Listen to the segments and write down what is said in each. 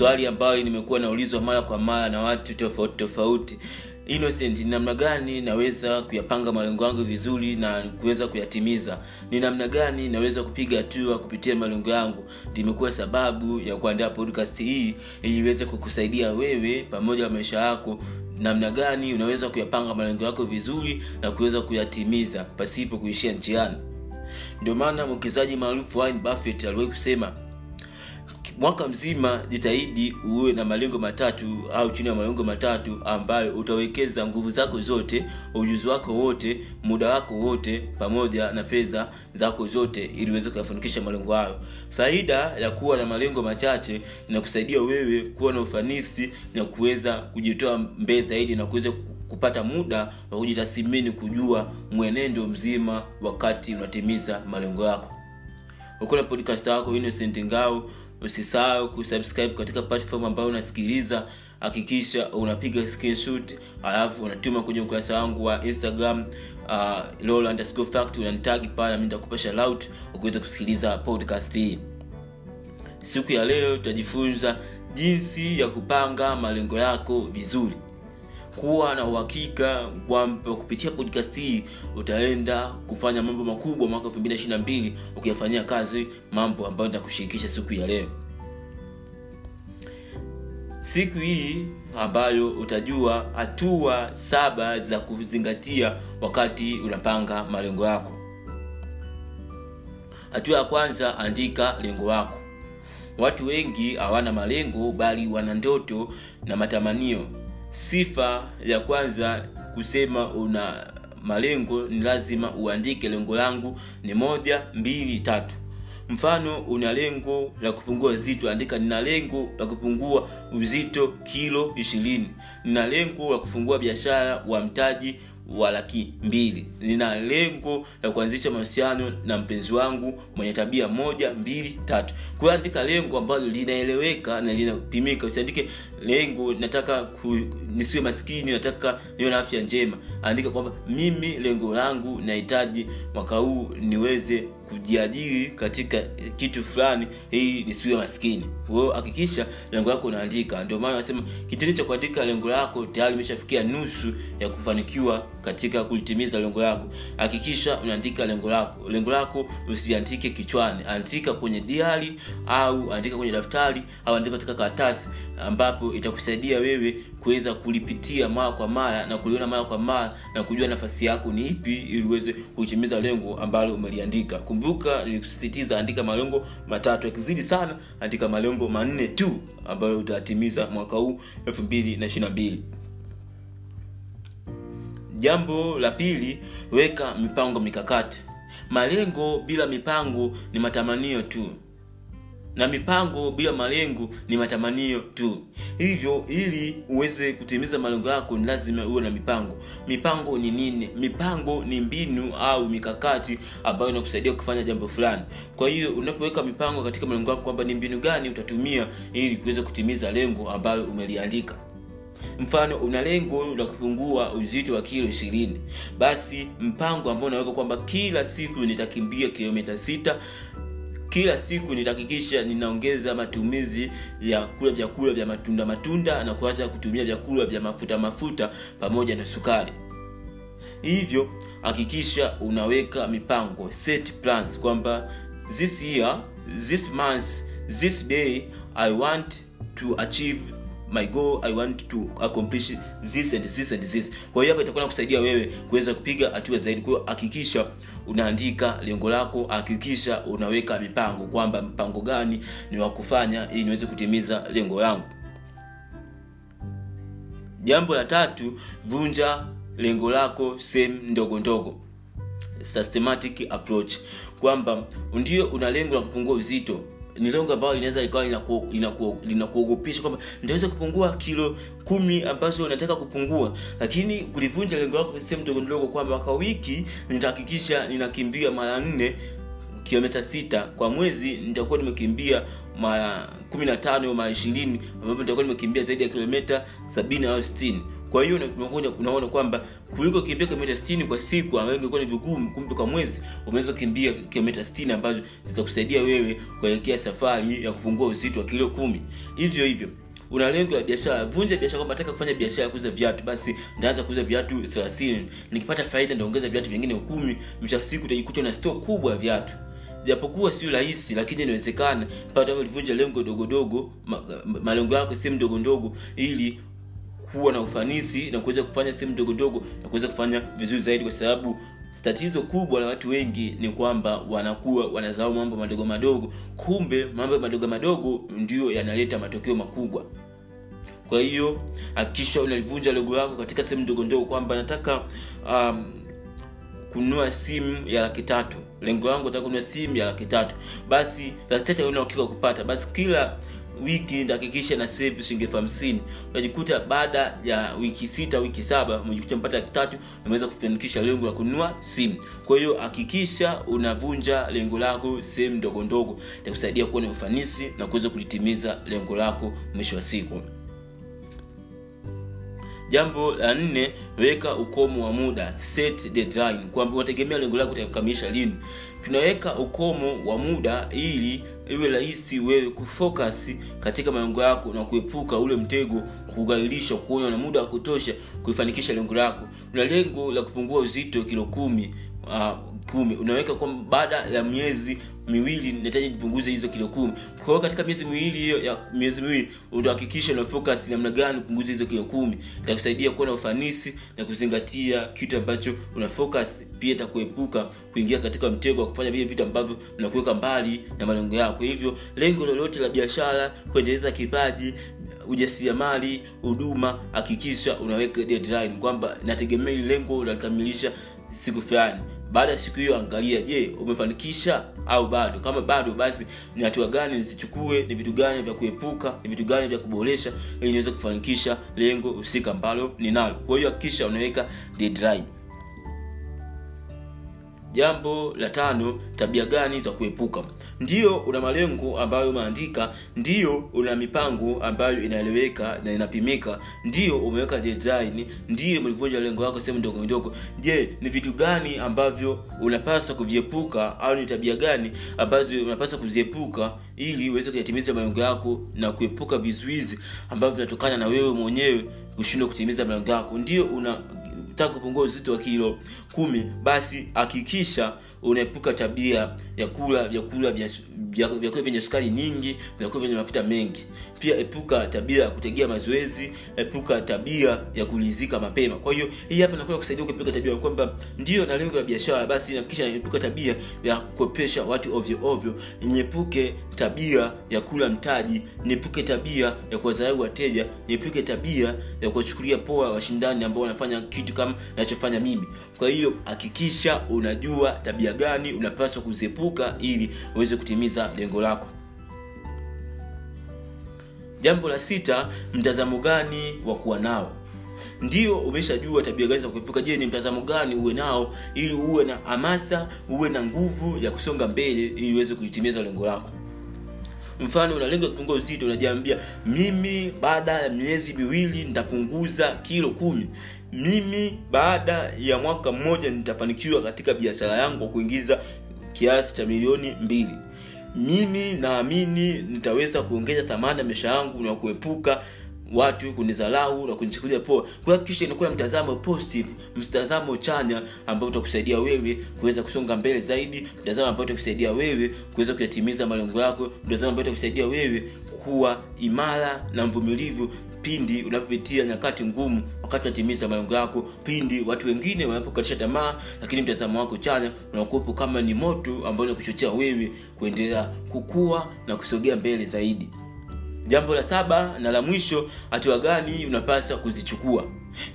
swali ambayo nimekuwa naulizwa mara kwa mara na watu tofauti tofauti. Innocent ni namna gani naweza kuyapanga malengo yangu vizuri na kuweza kuyatimiza? Ni namna gani naweza kupiga hatua kupitia malengo yangu? Ndimekuwa sababu ya kuandaa podcast hii ili iweze kukusaidia wewe pamoja na maisha yako namna gani unaweza kuyapanga malengo yako vizuri na kuweza kuyatimiza pasipo kuishia njiani. Ndio maana mwekezaji maarufu Buffett aliwahi kusema mwaka mzima jitahidi uwe na malengo matatu au chini ya malengo matatu ambayo utawekeza nguvu zako zote ujuzi wako wote muda wako wote pamoja na fedha zako zote ili uweze kuyafanikisha malengo hayo. Faida ya kuwa na malengo machache inakusaidia wewe kuwa na ufanisi na kuweza kujitoa mbee zaidi na kuweza kupata muda wa kujitathmini kujua mwenendo mzima wakati unatimiza malengo yako. Ukona podcast wako innocent ngao usisahau kusubscribe katika platform ambayo unasikiliza. Hakikisha unapiga screenshot alafu unatuma kwenye ukurasa wangu wa instagram uh, lola pale nami nitakupa ukiweza kusikiliza podcast hii. Siku ya leo tutajifunza jinsi ya kupanga malengo yako vizuri kuwa na uhakika kwamba kupitia podcast hii utaenda kufanya mambo makubwa mwaka 222 ukiyafanyia kazi mambo ambayo nitakushirikisha siku ya leo. Siku hii ambayo utajua hatua saba za kuzingatia wakati unapanga malengo yako. Hatua ya kwanza andika lengo lako. Watu wengi hawana malengo bali wana ndoto na matamanio sifa ya kwanza kusema una malengo ni lazima uandike lengo langu ni moja mbili tatu. Mfano una lengo la kupungua uzito andika nina lengo la kupungua uzito kilo ishirini. Nina lengo la kufungua biashara wa mtaji wa laki mbili. Nina lengo la kuanzisha mahusiano na mpenzi wangu mwenye tabia moja mbili tatu. Kwa andika lengo ambalo linaeleweka na linapimika. Usiandike lengo nataka ku, nisiwe maskini nataka niwe na afya njema. Andika kwamba mimi lengo langu nahitaji mwaka huu niweze kujiajiri katika kitu fulani ili nisiwe maskini. Kwao hakikisha lengo lako unaandika. Ndio maana nasema kitendo cha kuandika lengo lako tayari imeshafikia nusu ya kufanikiwa katika kulitimiza lengo lako. Hakikisha unaandika lengo lako. Lengo lako usiandike kichwani. Andika kwenye diari au andika kwenye daftari au andika katika karatasi ambapo itakusaidia wewe kuweza kulipitia mara kwa mara na kuliona mara kwa mara na kujua nafasi yako ni ipi ili uweze kutimiza lengo ambalo umeliandika kumbuka nilikusisitiza andika malengo matatu. Yakizidi sana andika malengo manne tu ambayo utatimiza mwaka huu elfu mbili na ishiri na mbili. Jambo la pili weka mipango mikakati. Malengo bila mipango ni matamanio tu na mipango bila malengo ni matamanio tu. Hivyo ili uweze kutimiza malengo yako ni lazima uwe na mipango. Mipango ni nini? Mipango ni mbinu au mikakati ambayo inakusaidia kufanya jambo fulani. Kwa hiyo unapoweka mipango katika malengo yako kwamba ni mbinu gani utatumia ili kuweza kutimiza lengo ambalo umeliandika. Mfano una lengo la kupungua uzito wa kilo ishirini. Basi mpango ambao unaweka kwamba kila siku nitakimbia kilomita sita kila siku nitahakikisha ninaongeza matumizi ya kula vyakula vya matunda matunda na kuacha kutumia vyakula vya mafuta mafuta pamoja na sukari. Hivyo hakikisha unaweka mipango set plans kwamba this year this month this day i want to achieve my goal i want to accomplish this and this and this. Kwa hiyo hapa itakuwa nakusaidia wewe kuweza kupiga hatua zaidi. Kwa hiyo hakikisha unaandika lengo lako hakikisha unaweka mipango kwamba mpango gani ni wa kufanya ili niweze kutimiza lengo langu. Jambo la tatu vunja lengo lako sehemu ndogo ndogo. Systematic approach. Kwamba ndio una lengo la kupungua uzito ni lengo ambalo linaweza likawa linakuogopisha kwamba nitaweza kupungua kilo kumi ambazo nataka kupungua. Lakini kulivunja lengo lako sehemu ndogo ndogo kwamba kwa wiki nitahakikisha ninakimbia mara nne kilomita sita. Kwa mwezi nitakuwa nimekimbia mara kumi na tano mara ishirini ambapo nitakuwa nimekimbia zaidi ya kilomita sabini au sitini kwa hiyo unaona kwamba kuliko kimbia kilomita 60 kwa siku ambayo ingekuwa ni vigumu kumbe kwa mwezi umeweza kukimbia kilomita 60 ambazo zitakusaidia wewe kuelekea safari ya kupungua uzito wa kilo kumi. Hivyo hivyo una lengo la biashara. Vunja biashara kwamba nataka kufanya biashara ya kuuza viatu basi ndaanza kuuza viatu 30 nikipata faida ndaongeza viatu vingine kumi mwisho siku utajikuta na store kubwa ya viatu. Japokuwa sio rahisi lakini inawezekana. Pata ulivunja lengo dogodogo dogo ma, ma, malengo yako sehemu ndogo ili kuwa na ufanisi na kuweza kufanya sehemu ndogo ndogo na kuweza kufanya vizuri zaidi kwa sababu tatizo kubwa la watu wengi ni kwamba wanakuwa wanazao mambo madogo madogo. Kumbe mambo madogo madogo ndio yanaleta matokeo makubwa. Kwa hiyo hakikisha unalivunja lengo lako katika sehemu ndogo ndogo kwamba nataka um, kununua simu ya laki tatu. Lengo langu nataka kununua simu ya laki tatu. Basi laki tatu una kupata. Basi kila wiki ndahakikisha na save shilingi hamsini. Unajikuta baada ya wiki sita wiki saba umejikuta mpata laki tatu umeweza kufanikisha lengo la kununua simu. Kwa hiyo hakikisha unavunja lengo lako sehemu ndogo ndogo. Itakusaidia kuwa na ufanisi na kuweza kulitimiza lengo lako mwisho wa siku. Jambo la nne weka ukomo wa muda. Set kwamba unategemea lengo lako utakamilisha lini. Tunaweka ukomo wa muda ili iwe rahisi wewe kufocus katika malengo yako na kuepuka ule mtego kugailisha kuona na muda wa kutosha kuifanikisha lengo lako. Una lengo la kupungua uzito kilo kumi uh, kumi. Unaweka kwa baada ya miezi miwili nahitaji nipunguze hizo kilo kumi. Kwa katika miezi miwili hiyo ya miezi miwili utahakikisha una focus namna gani upunguze hizo kilo kumi. Itakusaidia kuwa na ufanisi na kuzingatia kitu ambacho una focus pia itakuepuka kuingia katika mtego wa kufanya vile vitu ambavyo vinakuweka mbali na malengo yako. Hivyo lengo lolote la biashara kuendeleza kipaji ujasiriamali huduma hakikisha unaweka deadline. Kwamba nategemea lengo unalikamilisha siku fulani baada ya siku hiyo angalia je umefanikisha au bado? Kama bado basi ni hatua gani nizichukue ni vitu gani vya kuepuka? Ni vitu gani vya kuboresha ili niweze kufanikisha lengo husika ambalo ninalo? Kwa hiyo hakikisha unaweka deadline jambo la tano tabia gani za kuepuka? Ndio una malengo ambayo umeandika ndio una mipango ambayo inaeleweka na inapimika ndio umeweka design ndio umelivunja lengo lako sehemu ndogo ndogo. Je ni vitu gani ambavyo unapaswa kuviepuka au ni tabia gani ambazo unapaswa kuziepuka ili uweze kuyatimiza malengo yako na kuepuka vizuizi ambavyo vinatokana na wewe mwenyewe kushindwa kutimiza malengo yako? Ndio una unataka kupungua uzito wa kilo kumi basi hakikisha unaepuka tabia ya kula vyakula vyakula vyenye sukari nyingi vyakula vyenye mafuta mengi. Pia epuka tabia ya kutegea mazoezi epuka tabia ya kulizika mapema. Kwa hiyo hii hapa nakuwa kusaidia kuepuka tabia kwamba ndio na lengo la biashara basi nakisha epuka tabia ya kukopesha watu ovyo ovyo. Niepuke tabia ya kula mtaji niepuke tabia ya kuwadharau wateja niepuke tabia ya kuwachukulia poa washindani ambao wanafanya kitu kama nachofanya mimi. Kwa hiyo hakikisha unajua tabia gani unapaswa kuziepuka ili uweze kutimiza lengo lako. Jambo la sita mtazamo gani wa kuwa nao? Ndio umeshajua tabia gani za kuepuka. Je ni mtazamo gani uwe nao ili uwe na hamasa uwe na nguvu ya kusonga mbele ili uweze kulitimiza lengo lako? Mfano unalenga uzito unajiambia mimi baada ya miezi miwili nitapunguza kilo kumi mimi baada ya mwaka mmoja nitafanikiwa katika biashara yangu kwa kuingiza kiasi cha milioni mbili. Mimi naamini nitaweza kuongeza thamani ya maisha yangu na kuepuka watu kunizalau na kunichukulia poa. Kuhakikisha inakuwa na mtazamo positive mtazamo chanya ambao utakusaidia wewe kuweza kusonga mbele zaidi mtazamo ambao utakusaidia wewe kuweza kuyatimiza malengo yako mtazamo ambao utakusaidia wewe kuwa imara na mvumilivu pindi unapopitia nyakati ngumu wakati unatimiza malengo yako pindi watu wengine wanapokatisha tamaa lakini mtazamo wako chanya unakuwepo kama ni moto ambao unakuchochea wewe kuendelea kukua na kusogea mbele zaidi. Jambo la saba na la mwisho hatua gani unapaswa kuzichukua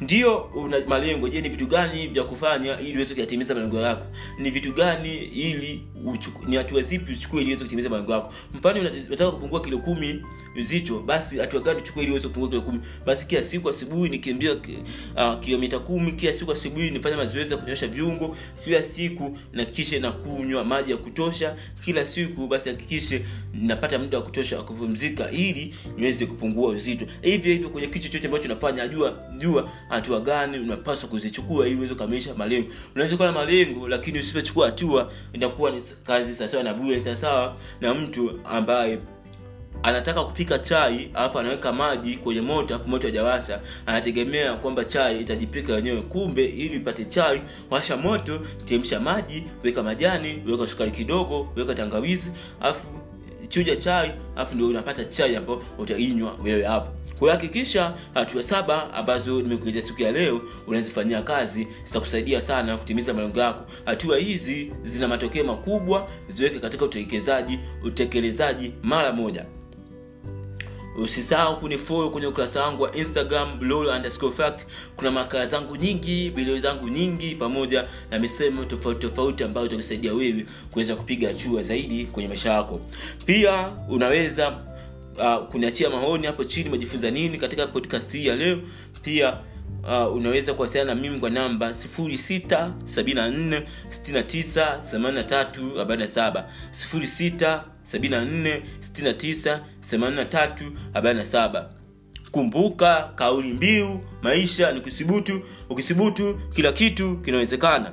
ndio una malengo. Je ni vitu gani vya kufanya ili uweze kuyatimiza malengo yako? Ni vitu gani ili uchuku, ni hatua zipi uchukue ili uweze kutimiza malengo yako? Mfano unataka kupungua kilo kumi uzito basi hatua gani uchukue ili uweze kupungua kilo kumi? Basi kila siku asubuhi nikimbia uh, kilomita kumi kila siku asubuhi nifanya mazoezi ya kunyosha viungo kila siku nakikishe na kunywa maji ya kutosha kila siku basi hakikishe napata muda wa kutosha wa kupumzika ili niweze kupungua uzito. Hivyo hivyo kwenye kitu chochote ambacho nafanya jua jua kujua hatua gani unapaswa kuzichukua ili uweze kukamilisha malengo. Unaweza kuwa na malengo lakini usipochukua hatua itakuwa ni kazi sawasawa na bure sawasawa na mtu ambaye anataka kupika chai alafu anaweka maji kwenye moto alafu moto hajawasha. Anategemea kwamba chai itajipika wenyewe kumbe ili upate chai washa moto chemsha maji weka majani weka sukari kidogo weka tangawizi alafu chuja chai alafu ndio unapata chai ambayo utainywa wewe hapo kwa hakikisha hatua saba ambazo nimekuelezea siku ya leo unazifanyia kazi zitakusaidia sana kutimiza malengo yako. Hatua hizi zina matokeo makubwa ziweke katika utekelezaji utekelezaji mara moja. Usisahau kunifollow kwenye ukurasa wangu wa instagram lolo fact. Kuna makala zangu nyingi video zangu nyingi pamoja na misemo tofauti tofauti ambayo itakusaidia wewe kuweza kupiga hatua zaidi kwenye maisha yako. Pia unaweza uh, kuniachia maoni hapo chini umejifunza nini katika podcast hii ya leo. Pia uh, unaweza kuwasiliana na mimi kwa namba 0674698347 0674698347 kumbuka kauli mbiu maisha ni kusibutu. Ukisibutu kila kitu kinawezekana